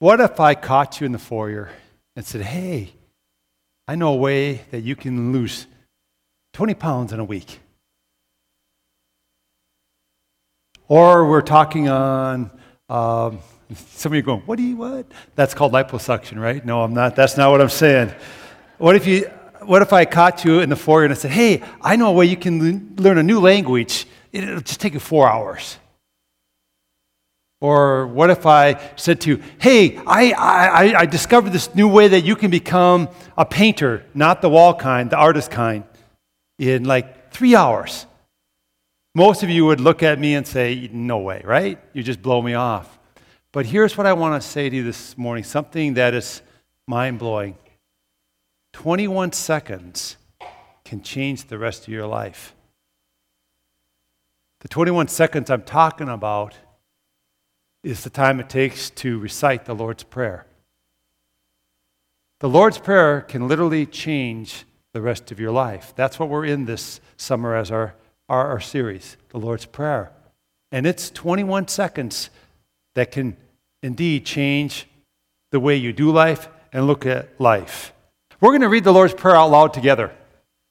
What if I caught you in the foyer and said, Hey, I know a way that you can lose 20 pounds in a week? Or we're talking on, um, some of you going, What do you, what? That's called liposuction, right? No, I'm not. That's not what I'm saying. What if, you, what if I caught you in the foyer and I said, Hey, I know a way you can learn a new language? It'll just take you four hours. Or what if I said to you, hey, I, I, I discovered this new way that you can become a painter, not the wall kind, the artist kind, in like three hours? Most of you would look at me and say, no way, right? You just blow me off. But here's what I want to say to you this morning something that is mind blowing. 21 seconds can change the rest of your life. The 21 seconds I'm talking about is the time it takes to recite the Lord's Prayer. The Lord's Prayer can literally change the rest of your life. That's what we're in this summer as our, our, our series, the Lord's Prayer. And it's 21 seconds that can indeed change the way you do life and look at life. We're going to read the Lord's Prayer out loud together.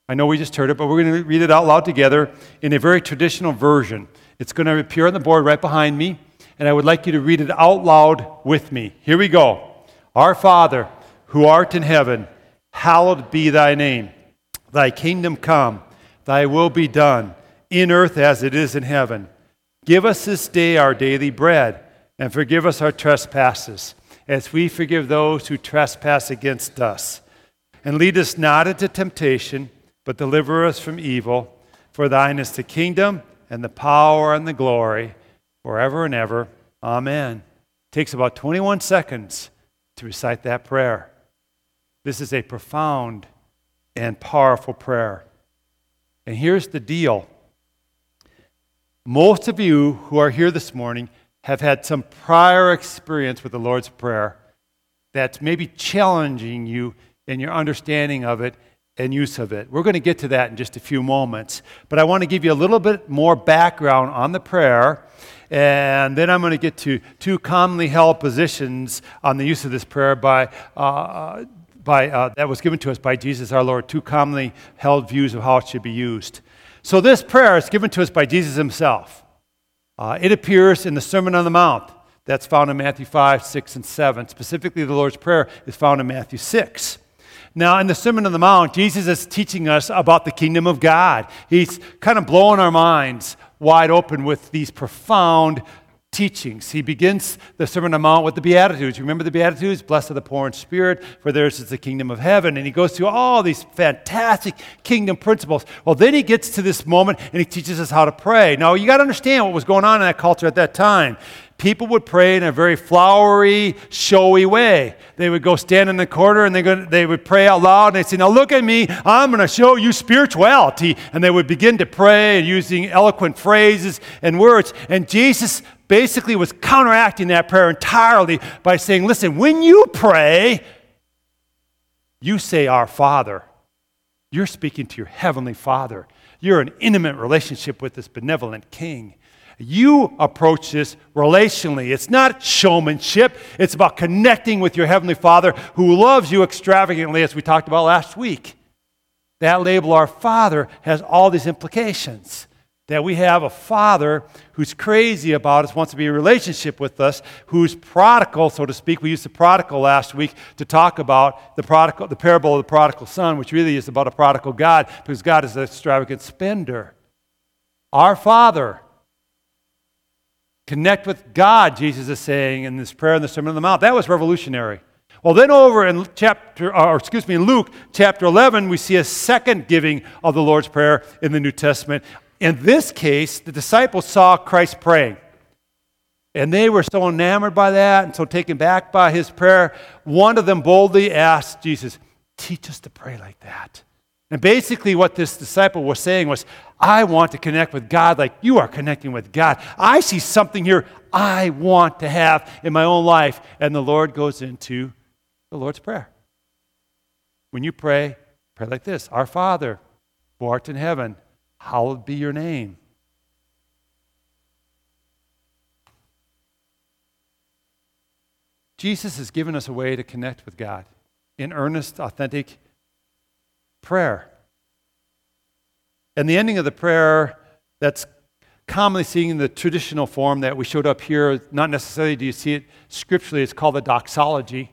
I know we just heard it, but we're going to read it out loud together in a very traditional version. It's going to appear on the board right behind me and I would like you to read it out loud with me. Here we go. Our Father, who art in heaven, hallowed be thy name. Thy kingdom come, thy will be done, in earth as it is in heaven. Give us this day our daily bread, and forgive us our trespasses, as we forgive those who trespass against us. And lead us not into temptation, but deliver us from evil. For thine is the kingdom, and the power, and the glory forever and ever. Amen. It takes about 21 seconds to recite that prayer. This is a profound and powerful prayer. And here's the deal most of you who are here this morning have had some prior experience with the Lord's Prayer that's maybe challenging you in your understanding of it and use of it. We're going to get to that in just a few moments. But I want to give you a little bit more background on the prayer and then I'm going to get to two commonly held positions on the use of this prayer by, uh, by, uh, that was given to us by Jesus our Lord, two commonly held views of how it should be used. So this prayer is given to us by Jesus himself. Uh, it appears in the Sermon on the Mount. That's found in Matthew 5, 6, and 7. Specifically, the Lord's Prayer is found in Matthew 6. Now, in the Sermon on the Mount, Jesus is teaching us about the kingdom of God. He's kind of blowing our minds wide open with these profound teachings. He begins the Sermon on the Mount with the Beatitudes. Remember the Beatitudes? Blessed are the poor in spirit, for theirs is the kingdom of heaven. And he goes through all these fantastic kingdom principles. Well, then he gets to this moment and he teaches us how to pray. Now, you got to understand what was going on in that culture at that time people would pray in a very flowery, showy way. They would go stand in the corner and they, go, they would pray out loud and they'd say, Now look at me, I'm going to show you spirituality. And they would begin to pray using eloquent phrases and words. And Jesus basically was counteracting that prayer entirely by saying, Listen, when you pray, you say, Our Father. You're speaking to your Heavenly Father. You're in intimate relationship with this benevolent King. You approach this relationally. It's not showmanship, it's about connecting with your Heavenly Father who loves you extravagantly, as we talked about last week. That label, our Father, has all these implications. That we have a Father who's crazy about us, wants to be in relationship with us, who's prodigal, so to speak. We used the prodigal last week to talk about the, prodigal, the parable of the prodigal son, which really is about a prodigal God, because God is an extravagant spender. Our Father Connect with God, Jesus is saying in this prayer in the Sermon on the Mount. That was revolutionary. Well, then over in chapter, uh, or excuse me, in Luke chapter 11, we see a second giving of the Lord's Prayer in the New Testament. In this case, the disciples saw Christ praying. And they were so enamored by that and so taken back by his prayer. One of them boldly asked Jesus, Teach us to pray like that. And basically, what this disciple was saying was, I want to connect with God like you are connecting with God. I see something here I want to have in my own life. And the Lord goes into the Lord's Prayer. When you pray, pray like this Our Father, who art in heaven, hallowed be your name. Jesus has given us a way to connect with God in earnest, authentic prayer. And the ending of the prayer that's commonly seen in the traditional form that we showed up here, not necessarily do you see it scripturally, it's called the doxology.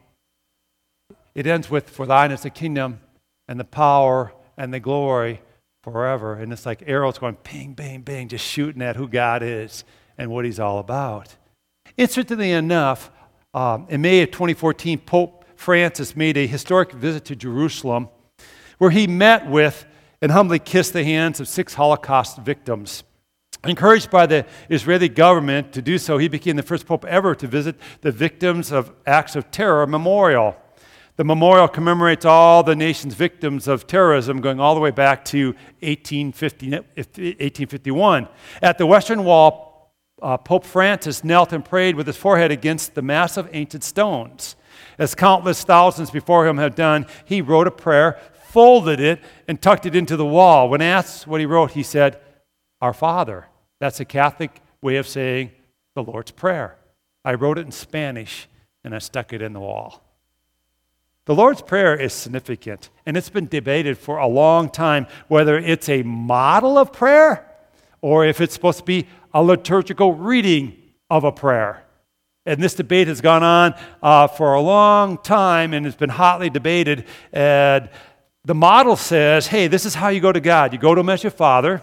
It ends with, For thine is the kingdom and the power and the glory forever. And it's like arrows going ping, bang, bang, just shooting at who God is and what he's all about. Interestingly enough, um, in May of 2014, Pope Francis made a historic visit to Jerusalem where he met with and humbly kissed the hands of six Holocaust victims. Encouraged by the Israeli government to do so, he became the first pope ever to visit the Victims of Acts of Terror Memorial. The memorial commemorates all the nation's victims of terrorism going all the way back to 1850, 1851. At the Western Wall, uh, Pope Francis knelt and prayed with his forehead against the massive ancient stones. As countless thousands before him have done, he wrote a prayer, folded it, and tucked it into the wall. When asked what he wrote, he said, Our Father. That's a Catholic way of saying the Lord's Prayer. I wrote it in Spanish and I stuck it in the wall. The Lord's Prayer is significant, and it's been debated for a long time whether it's a model of prayer or if it's supposed to be a liturgical reading of a prayer. And this debate has gone on uh, for a long time and it's been hotly debated. And the model says hey, this is how you go to God. You go to Him as your Father,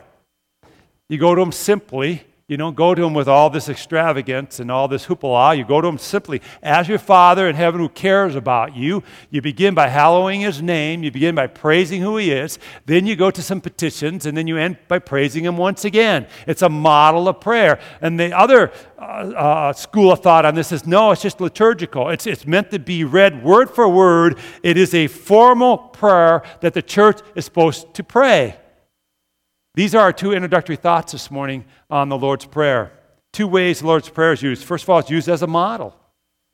you go to Him simply, you don't go to him with all this extravagance and all this hoopla. You go to him simply as your Father in heaven who cares about you. You begin by hallowing his name. You begin by praising who he is. Then you go to some petitions, and then you end by praising him once again. It's a model of prayer. And the other uh, uh, school of thought on this is no, it's just liturgical. It's, it's meant to be read word for word. It is a formal prayer that the church is supposed to pray. These are our two introductory thoughts this morning on the Lord's Prayer. Two ways the Lord's Prayer is used. First of all, it's used as a model.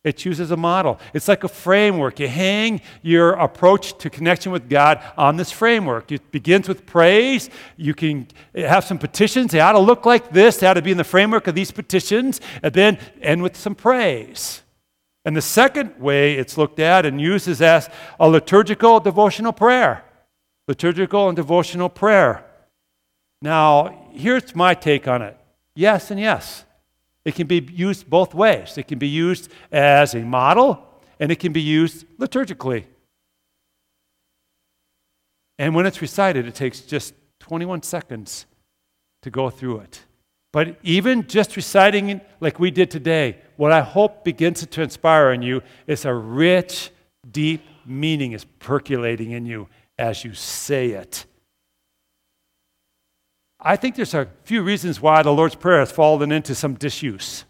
It's used as a model. It's like a framework. You hang your approach to connection with God on this framework. It begins with praise. You can have some petitions. They ought to look like this. They ought to be in the framework of these petitions, and then end with some praise. And the second way it's looked at and used is as a liturgical devotional prayer. Liturgical and devotional prayer. Now, here's my take on it yes and yes. It can be used both ways. It can be used as a model, and it can be used liturgically. And when it's recited, it takes just 21 seconds to go through it. But even just reciting it like we did today, what I hope begins to transpire in you is a rich, deep meaning is percolating in you as you say it. I think there's a few reasons why the Lord's Prayer has fallen into some disuse.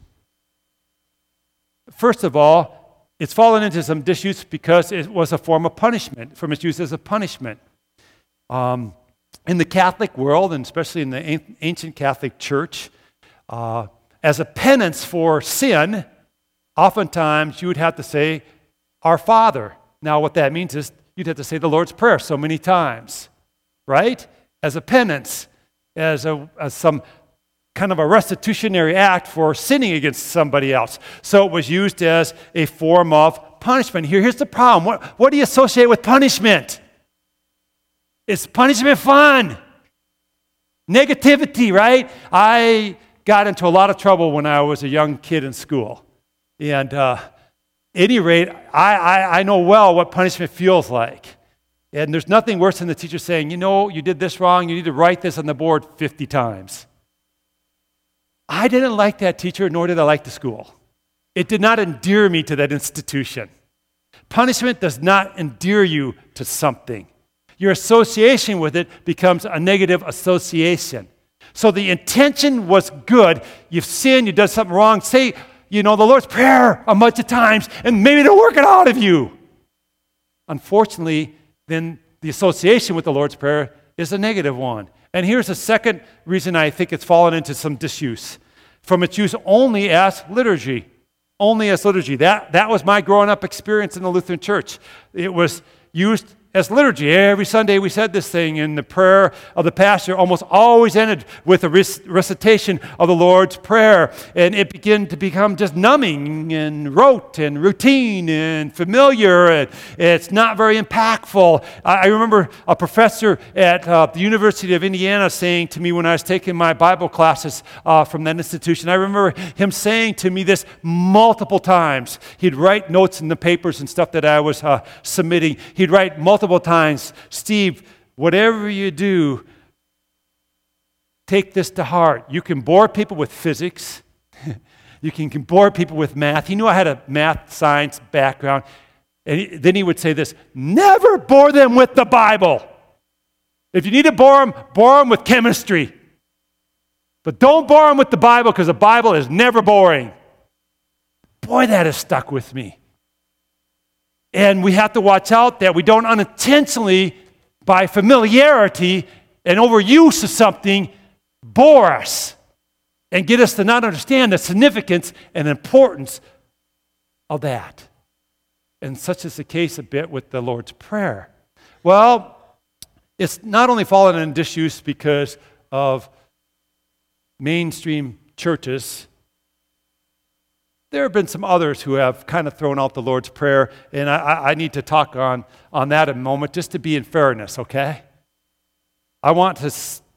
First of all, it's fallen into some disuse because it was a form of punishment, from its use as a punishment. Um, in the Catholic world, and especially in the ancient Catholic Church, uh, as a penance for sin, oftentimes you would have to say, Our Father. Now, what that means is you'd have to say the Lord's Prayer so many times, right? As a penance as, a, as some kind of a restitutionary act for sinning against somebody else. So it was used as a form of punishment. Here, here's the problem what, what do you associate with punishment? Is punishment fun? Negativity, right? I got into a lot of trouble when I was a young kid in school. And uh, any rate, I, I, I know well what punishment feels like. And there's nothing worse than the teacher saying, you know, you did this wrong, you need to write this on the board 50 times. I didn't like that teacher, nor did I like the school. It did not endear me to that institution. Punishment does not endear you to something. Your association with it becomes a negative association. So the intention was good. You've sinned, you've done something wrong. Say, you know, the Lord's Prayer a bunch of times, and maybe it'll work it out of you. Unfortunately, then the association with the Lord's Prayer is a negative one. And here's a second reason I think it's fallen into some disuse from its use only as liturgy. Only as liturgy. That, that was my growing up experience in the Lutheran Church. It was used as liturgy. Every Sunday we said this thing, and the prayer of the pastor almost always ended with a recitation of the Lord's Prayer. And it began to become just numbing and rote and routine and familiar. And it's not very impactful. I remember a professor at uh, the University of Indiana saying to me when I was taking my Bible classes uh, from that institution, I remember him saying to me this multiple times. He'd write notes in the papers and stuff that I was uh, submitting. He'd write multiple multiple times Steve, whatever you do, take this to heart. You can bore people with physics, you can, bore people with math. He knew I had a math science background. And he, then he would say this never bore them with the Bible. If you need to bore them, bore them with chemistry. But don't bore them with the Bible because the Bible is never boring. Boy, that has stuck with me. And we have to watch out that we don't unintentionally, by familiarity and overuse of something, bore us and get us to not understand the significance and importance of that. And such is the case a bit with the Lord's Prayer. Well, it's not only fallen in disuse because of mainstream churches there have been some others who have kind of thrown out the Lord's Prayer, and I, I need to talk on, on that a moment just to be in fairness, okay? I want to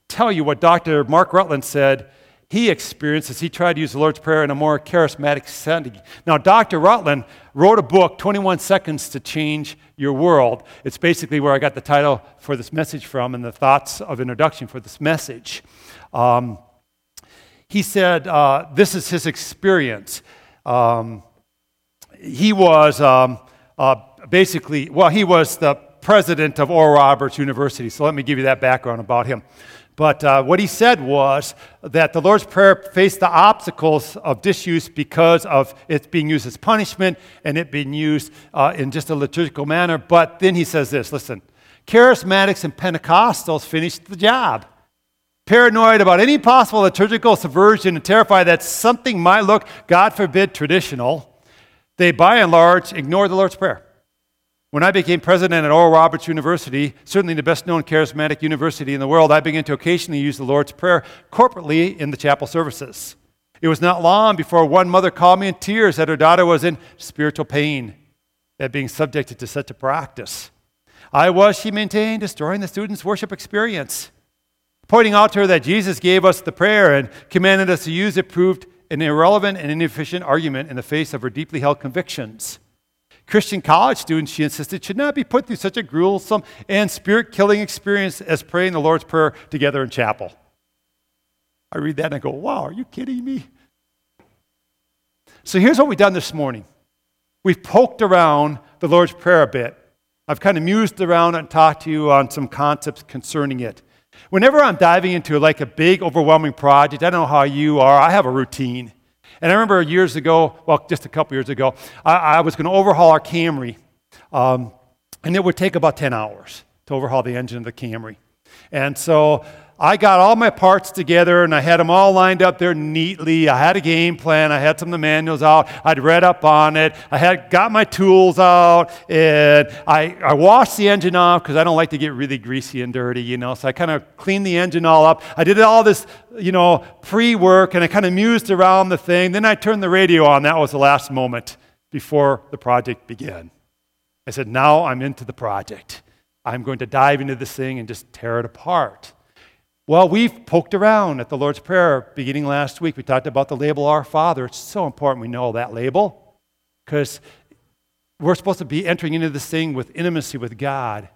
tell you what Dr. Mark Rutland said he experienced as he tried to use the Lord's Prayer in a more charismatic setting. Now, Dr. Rutland wrote a book, 21 Seconds to Change Your World. It's basically where I got the title for this message from and the thoughts of introduction for this message. Um, he said uh, this is his experience. Um, he was um, uh, basically, well, he was the president of Oral Roberts University. So let me give you that background about him. But uh, what he said was that the Lord's Prayer faced the obstacles of disuse because of it being used as punishment and it being used uh, in just a liturgical manner. But then he says this listen, charismatics and Pentecostals finished the job paranoid about any possible liturgical subversion and terrified that something might look, God forbid, traditional, they by and large ignore the Lord's Prayer. When I became president at Oral Roberts University, certainly the best known charismatic university in the world, I began to occasionally use the Lord's Prayer corporately in the chapel services. It was not long before one mother called me in tears that her daughter was in spiritual pain at being subjected to such a practice. I was, she maintained, destroying the students' worship experience pointing out to her that Jesus gave us the prayer and commanded us to use it proved an irrelevant and inefficient argument in the face of her deeply held convictions. Christian college students, she insisted, should not be put through such a gruesome and spirit killing experience as praying the Lord's Prayer together in chapel. I read that and I go, wow, are you kidding me? So here's what we've done this morning we've poked around the Lord's Prayer a bit. I've kind of mused around and talked to you on some concepts concerning it. Whenever I'm diving into like a big, overwhelming project, I don't know how you are, I have a routine. And I remember years ago, well, just a couple years ago, I, I was going to overhaul our Camry. Um, and it would take about 10 hours to overhaul the engine of the Camry. And so I got all my parts together and I had them all lined up there neatly. I had a game plan. I had some of the manuals out. I'd read up on it. I had got my tools out and I, I washed the engine off because I don't like to get really greasy and dirty, you know. So I kind of cleaned the engine all up. I did all this, you know, pre work and I kind of mused around the thing. Then I turned the radio on. That was the last moment before the project began. I said, now I'm into the project. I'm going to dive into this thing and just tear it apart. Well, we've poked around at the Lord's Prayer beginning last week. We talked about the label Our Father. It's so important we know that label because we're supposed to be entering into this thing with intimacy with God.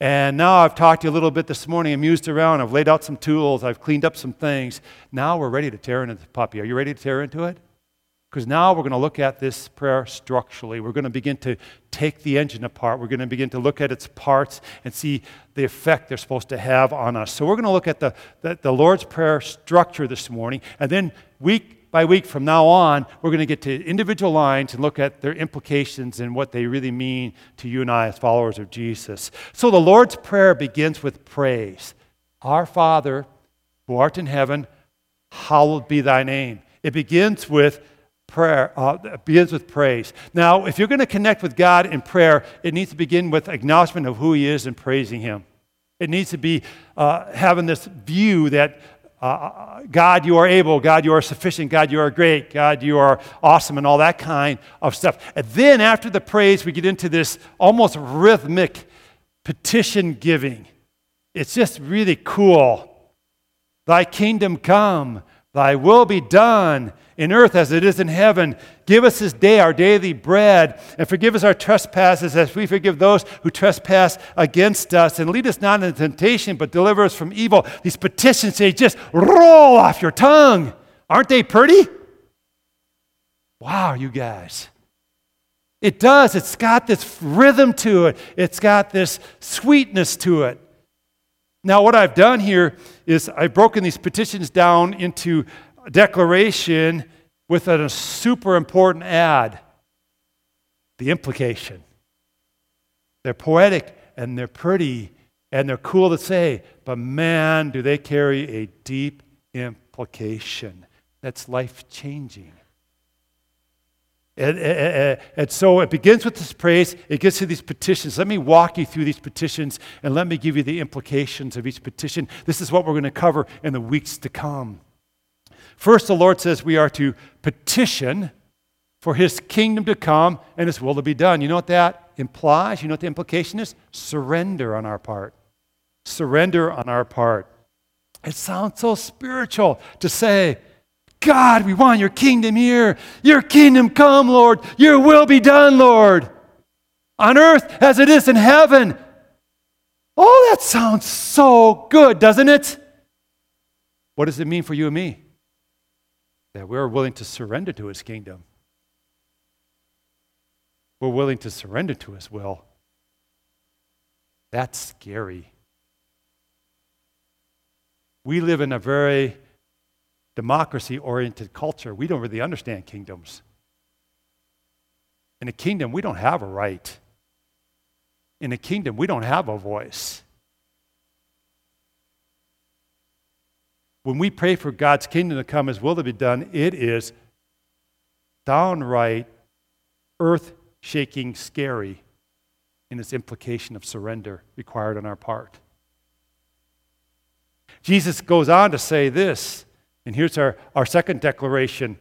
And now I've talked to you a little bit this morning. I'm around. I've laid out some tools. I've cleaned up some things. Now we're ready to tear into the puppy. Are you ready to tear into it? Because now we're going to look at this prayer structurally. We're going to begin to take the engine apart. We're going to begin to look at its parts and see the effect they're supposed to have on us. So we're going to look at the, the, the Lord's Prayer structure this morning. And then week by week from now on, we're going to get to individual lines and look at their implications and what they really mean to you and I as followers of Jesus. So the Lord's Prayer begins with praise Our Father, who art in heaven, hallowed be thy name. It begins with prayer uh, begins with praise. Now, if you're going to connect with God in prayer, it needs to begin with acknowledgement of who He is and praising Him. It needs to be uh, having this view that uh, God, you are able. God, you are sufficient. God, you are great. God, you are awesome, and all that kind of stuff. And then after the praise, we get into this almost rhythmic petition giving. It's just really cool. Thy kingdom come, thy will be done in earth as it is in heaven. Give us this day our daily bread, and forgive us our trespasses as we forgive those who trespass against us. And lead us not into temptation, but deliver us from evil. These petitions, they just roll off your tongue. Aren't they pretty? Wow, you guys. It does. It's got this rhythm to it, it's got this sweetness to it. Now, what I've done here is I've broken these petitions down into declaration with a super important ad the implication. They're poetic and they're pretty and they're cool to say, but man, do they carry a deep implication that's life changing. And, and, and, so it begins with this praise, it gets to these petitions. Let me walk you through these petitions and let me give you the implications of each petition. This is what we're going to cover in the weeks to come. First, the Lord says we are to petition for his kingdom to come and his will to be done. You know what that implies? You know what the implication is? Surrender on our part. Surrender on our part. It sounds so spiritual to say, God, we want your kingdom here. Your kingdom come, Lord. Your will be done, Lord. On earth as it is in heaven. Oh, that sounds so good, doesn't it? What does it mean for you and me? That we're willing to surrender to his kingdom. We're willing to surrender to his will. That's scary. We live in a very democracy oriented culture. We don't really understand kingdoms. In a kingdom, we don't have a right. In a kingdom, we don't have a voice. When we pray for God's kingdom to come, His will to be done, it is downright earth shaking scary in its implication of surrender required on our part. Jesus goes on to say this, and here's our, our second declaration.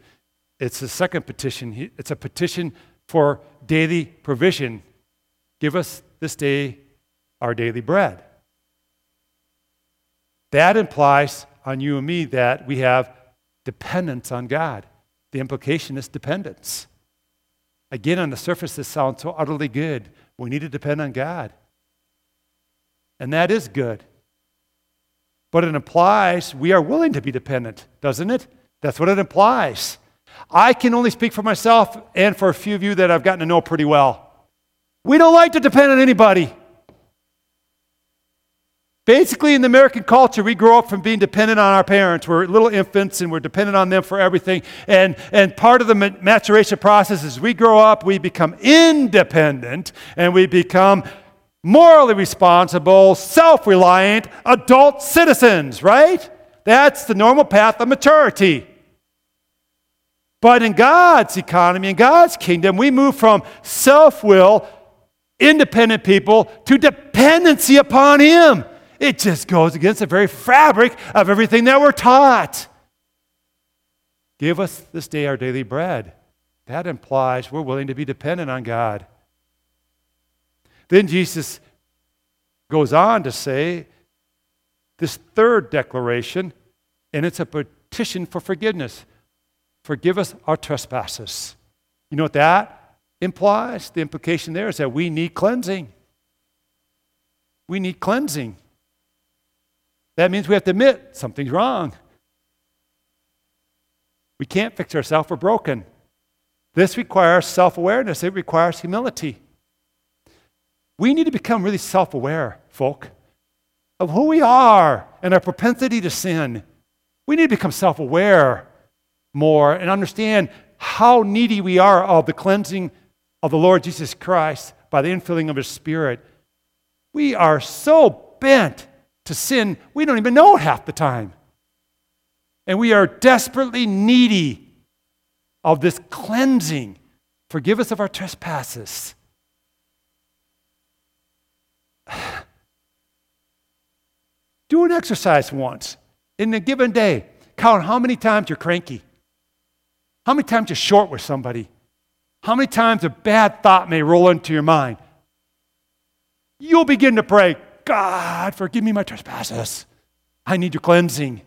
It's the second petition. It's a petition for daily provision. Give us this day our daily bread. That implies on you and me that we have dependence on God. The implication is dependence. Again, on the surface, this sounds so utterly good. We need to depend on God. And that is good. But it implies we are willing to be dependent, doesn't it? That's what it implies. I can only speak for myself and for a few of you that I've gotten to know pretty well. We don't like to depend on anybody. Basically, in the American culture, we grow up from being dependent on our parents. We're little infants and we're dependent on them for everything. And, and part of the maturation process is we grow up, we become independent, and we become morally responsible, self reliant adult citizens, right? That's the normal path of maturity. But in God's economy, in God's kingdom, we move from self will, independent people, to dependency upon Him. It just goes against the very fabric of everything that we're taught. Give us this day our daily bread. That implies we're willing to be dependent on God. Then Jesus goes on to say this third declaration, and it's a petition for forgiveness. Forgive us our trespasses. You know what that implies? The implication there is that we need cleansing. We need cleansing. That means we have to admit something's wrong. We can't fix ourselves, we're broken. This requires self awareness, it requires humility. We need to become really self aware, folk, of who we are and our propensity to sin. We need to become self aware more and understand how needy we are of the cleansing of the Lord Jesus Christ by the infilling of His Spirit. We are so bent to sin we don't even know half the time. And we are desperately needy of this cleansing. Forgive us of our trespasses. Do an exercise once in a given day. Count how many times you're cranky, how many times you're short with somebody, how many times a bad thought may roll into your mind. You'll begin to pray, God, forgive me my trespasses. I need your cleansing.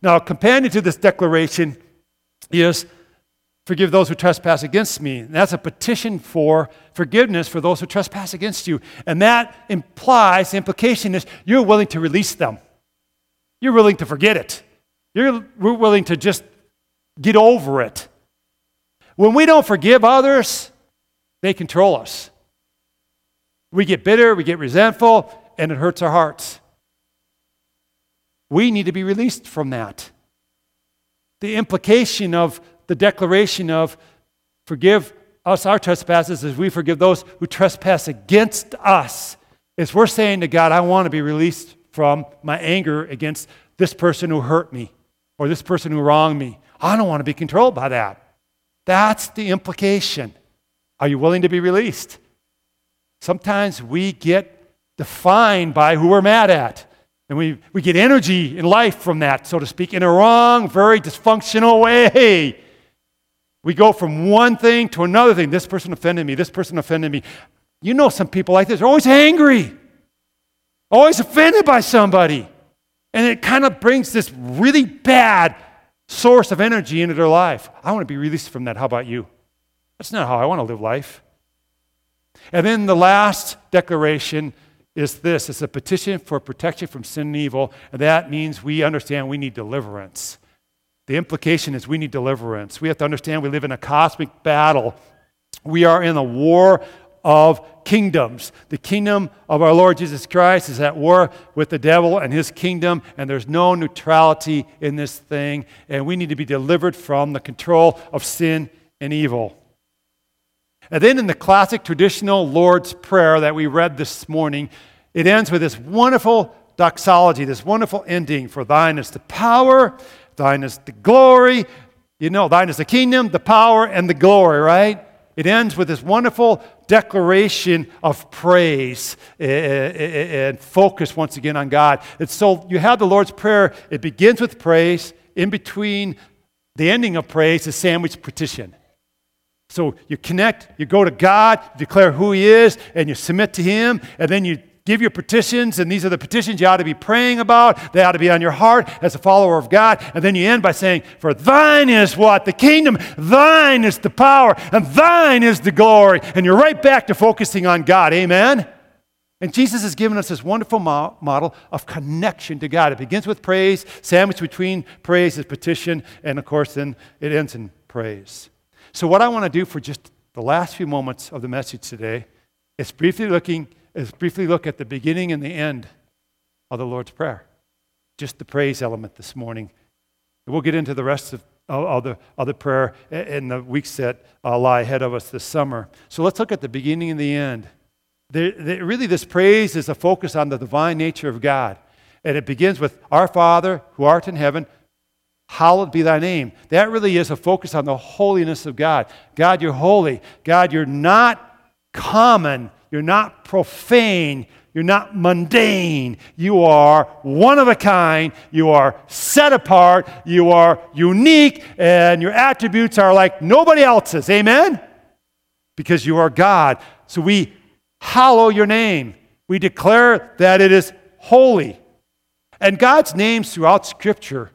Now, companion to this declaration is forgive those who trespass against me. And that's a petition for forgiveness for those who trespass against you. And that implies, the implication is you're willing to release them. You're willing to forget it. You're willing to just get over it. When we don't forgive others, they control us. We get bitter, we get resentful, and it hurts our hearts. We need to be released from that. The implication of the declaration of forgive us our trespasses as we forgive those who trespass against us is we're saying to God, I want to be released from my anger against this person who hurt me or this person who wronged me. I don't want to be controlled by that. That's the implication. Are you willing to be released? Sometimes we get defined by who we're mad at. And we, we get energy in life from that, so to speak, in a wrong, very dysfunctional way. We go from one thing to another thing. This person offended me. This person offended me. You know some people like this. They're always angry, always offended by somebody. And it kind of brings this really bad source of energy into their life. I want to be released from that. How about you? That's not how I want to live life. And then the last declaration is this it's a petition for protection from sin and evil. And that means we understand we need deliverance. The implication is we need deliverance. We have to understand we live in a cosmic battle. We are in a war of kingdoms. The kingdom of our Lord Jesus Christ is at war with the devil and his kingdom, and there's no neutrality in this thing. And we need to be delivered from the control of sin and evil. And then in the classic traditional Lord's Prayer that we read this morning, it ends with this wonderful doxology, this wonderful ending For thine is the power, thine is the glory. You know, thine is the kingdom, the power, and the glory, right? It ends with this wonderful declaration of praise eh, eh, eh, and focus once again on God. And so you have the Lord's Prayer, it begins with praise. In between the ending of praise is sandwich petition. So you connect, you go to God, declare who He is, and you submit to Him, and then you give your petitions, and these are the petitions you ought to be praying about. They ought to be on your heart as a follower of God. And then you end by saying, For thine is what? The kingdom, thine is the power, and thine is the glory. And you're right back to focusing on God. Amen? And Jesus has given us this wonderful mo- model of connection to God. It begins with praise, sandwiched between praise is petition, and of course, then it ends in praise. So, what I want to do for just the last few moments of the message today is briefly looking is briefly look at the beginning and the end of the Lord's Prayer. Just the praise element this morning. And we'll get into the rest of, of, the, of the prayer in the weeks that uh, lie ahead of us this summer. So let's look at the beginning and the end. Really, this praise is a focus on the divine nature of God. And it begins with Our Father, who art in heaven, Hallowed be thy name. That really is a focus on the holiness of God. God, you're holy. God, you're not common. You're not profane. You're not mundane. You are one of a kind. You are set apart. You are unique. And your attributes are like nobody else's. Amen? Because you are God. So we hallow your name. We declare that it is holy. And God's names throughout Scripture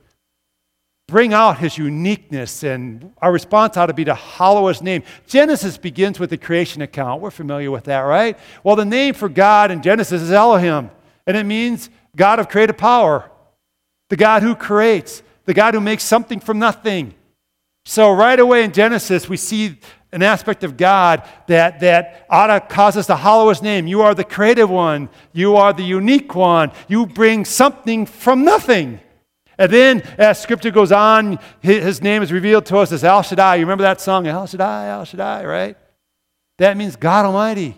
bring out his uniqueness, and our response ought to be to hallow his name. Genesis begins with the creation account. We're familiar with that, right? Well, the name for God in Genesis is Elohim, and it means God of creative power, the God who creates, the God who makes something from nothing. So, right away in Genesis, we see an aspect of God that, that ought to cause us to hallow his name. You are the creative one, you are the unique one, you bring something from nothing. And then, as scripture goes on, his name is revealed to us as El Shaddai. You remember that song, El Shaddai, El Shaddai, right? That means God Almighty.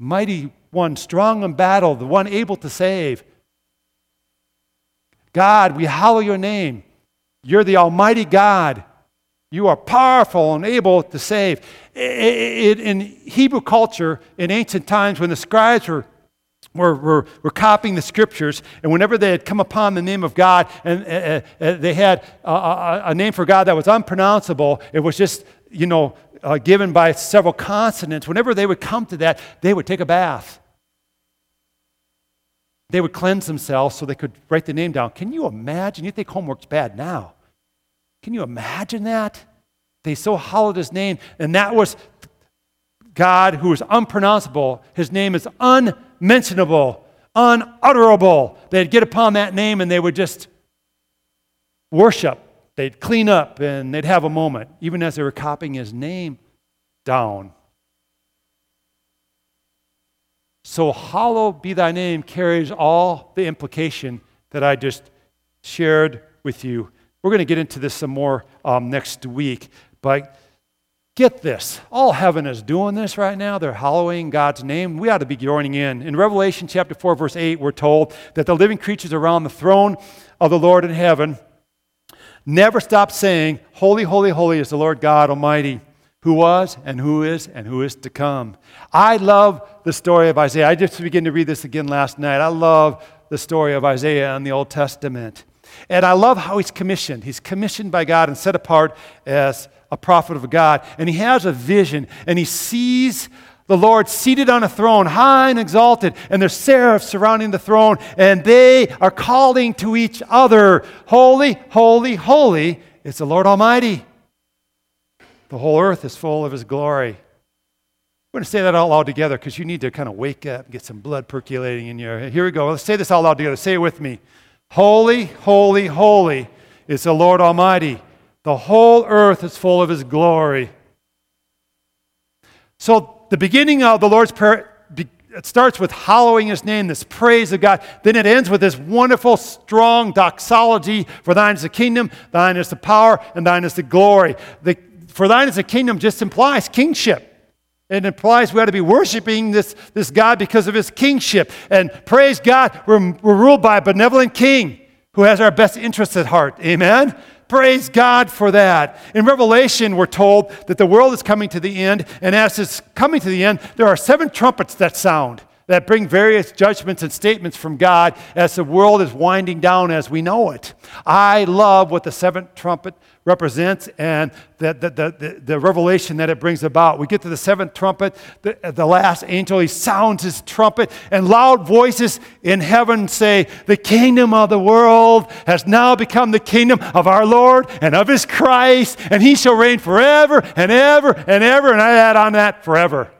Mighty one, strong in battle, the one able to save. God, we hallow your name. You're the Almighty God. You are powerful and able to save. In Hebrew culture, in ancient times, when the scribes were were, were, were copying the scriptures, and whenever they had come upon the name of God and uh, uh, they had a, a, a, name for God that was unpronounceable, it was just, you know, uh, given by several consonants. Whenever they would come to that, they would take a bath. They would cleanse themselves so they could write the name down. Can you imagine? You think homework's bad now. Can you imagine that? They so hallowed his name, and that was God who is unpronounceable. His name is unmentionable, unutterable. They'd get upon that name and they would just worship. They'd clean up and they'd have a moment, even as they were copying his name down. So, hallowed be thy name carries all the implication that I just shared with you we're going to get into this some more um, next week. But get this all heaven is doing this right now. They're hallowing God's name. We ought to be joining in. In Revelation chapter 4, verse 8, we're told that the living creatures around the throne of the Lord in heaven never stop saying, Holy, holy, holy is the Lord God Almighty who was and who is and who is to come. I love the story of Isaiah. I just began to read this again last night. I love the story of Isaiah in the Old Testament. And I love how he's commissioned. He's commissioned by God and set apart as a prophet of God. And he has a vision and he sees the Lord seated on a throne, high and exalted, and there's seraphs surrounding the throne, and they are calling to each other, Holy, holy, holy is the Lord Almighty. The whole earth is full of his glory. We're going to say that out loud together because you need to kind of wake up get some blood percolating in your. Here we go. Let's say this out loud together. Say it with me. Holy, holy, holy is the Lord Almighty. The whole earth is full of His glory. So, the beginning of the Lord's Prayer, it starts with hallowing His name, this praise of God. Then it ends with this wonderful, strong doxology For thine is the kingdom, thine is the power, and thine is the glory. The, for thine is the kingdom just implies kingship. It implies we ought to be worshiping this, this God because of his kingship. And praise God, we're, we're ruled by a benevolent king who has our best interests at heart. Amen? Praise God for that. In Revelation, we're told that the world is coming to the end, and as it's coming to the end, there are seven trumpets that sound that bring various judgments and statements from God as the world is winding down as we know it. I love what the seventh trumpet represents and the, the, the, the, revelation that it brings about. We get to the seventh trumpet, the, the last angel, he sounds his trumpet, and loud voices in heaven say, The kingdom of the world has now become the kingdom of our Lord and of his Christ, and he shall reign forever and ever and ever. And I add on that forever.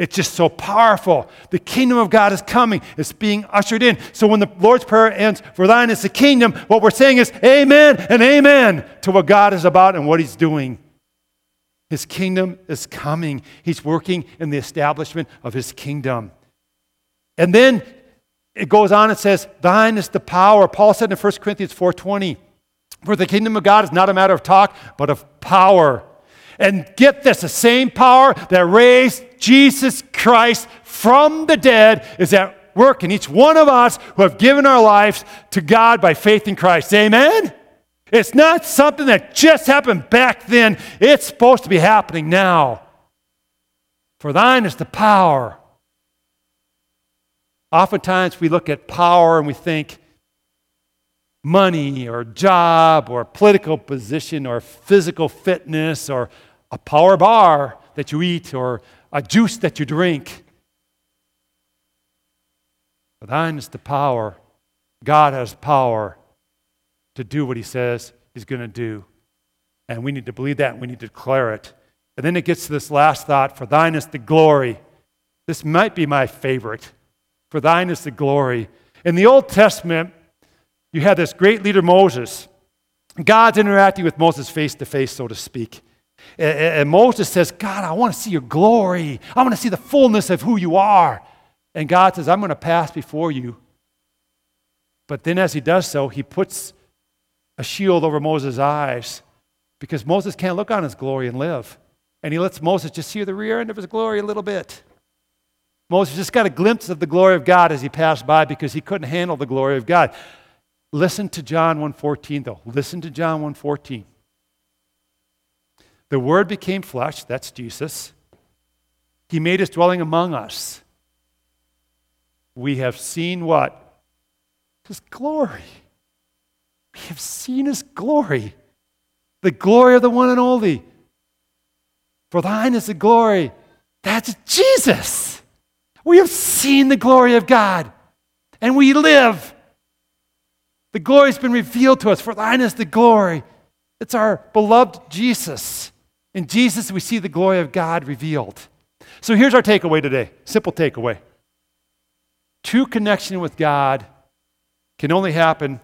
It's just so powerful. The kingdom of God is coming, it's being ushered in. So when the Lord's Prayer ends, For thine is the kingdom, what we're saying is amen and amen to what God is about and what He's doing. His kingdom is coming, He's working in the establishment of His kingdom. And then it goes on and says, Thine is the power. Paul said in 1 Corinthians 4:20, For the kingdom of God is not a matter of talk, but of power. And get this the same power that raised Jesus Christ from the dead is at work in each one of us who have given our lives to God by faith in Christ. Amen? It's not something that just happened back then, it's supposed to be happening now. For thine is the power. Oftentimes we look at power and we think money or job or political position or physical fitness or a power bar that you eat or a juice that you drink. But thine is the power. God has power to do what he says he's going to do. And we need to believe that and we need to declare it. And then it gets to this last thought for thine is the glory. This might be my favorite. For thine is the glory. In the Old Testament, you had this great leader, Moses. God's interacting with Moses face to face, so to speak. And Moses says, God, I want to see your glory. I want to see the fullness of who you are. And God says, I'm going to pass before you. But then, as he does so, he puts a shield over Moses' eyes because Moses can't look on his glory and live. And he lets Moses just see the rear end of his glory a little bit. Moses just got a glimpse of the glory of God as he passed by because he couldn't handle the glory of God. Listen to John 1:14 though. Listen to John 1:14. The word became flesh, that's Jesus. He made his dwelling among us. We have seen what? His glory. We have seen his glory. The glory of the one and only. For thine is the glory. That's Jesus. We have seen the glory of God and we live. The glory has been revealed to us. For thine is the glory. It's our beloved Jesus. In Jesus, we see the glory of God revealed. So here's our takeaway today simple takeaway. True connection with God can only happen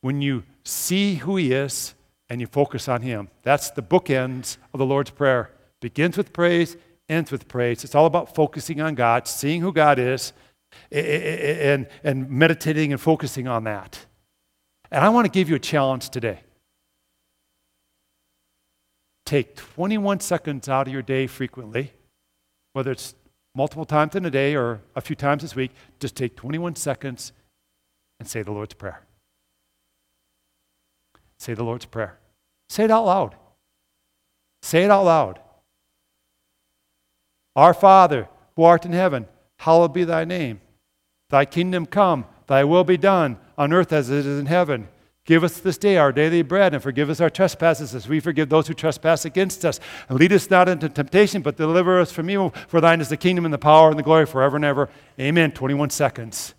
when you see who He is and you focus on Him. That's the bookends of the Lord's Prayer. Begins with praise, ends with praise. It's all about focusing on God, seeing who God is, and, and meditating and focusing on that. And I want to give you a challenge today. Take 21 seconds out of your day frequently whether it's multiple times in a day or a few times this week, just take 21 seconds and say the Lord's Prayer. Say the Lord's Prayer. Say it out loud. Say it out loud. Our Father, who art in heaven, hallowed be thy name. Thy kingdom come, thy will be done, on earth as it is in heaven. Give us this day our daily bread, and forgive us our trespasses as we forgive those who trespass against us. And lead us not into temptation, but deliver us from evil. For thine is the kingdom and the power and the glory forever and ever. Amen. 21 seconds.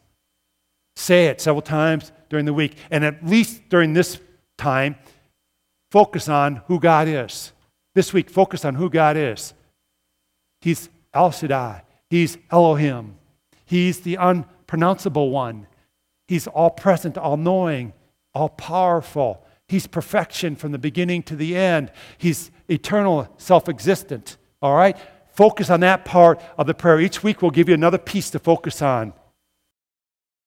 Say it several times during the week. And at least during this time, focus on who God is. This week, focus on who God is. He's El Shaddai, He's Elohim, He's the unpronounceable one, He's all present, all knowing all powerful. He's perfection from the beginning to the end. He's eternal, self existent. All right? Focus on that part of the prayer. Each week we'll give you another piece to focus on.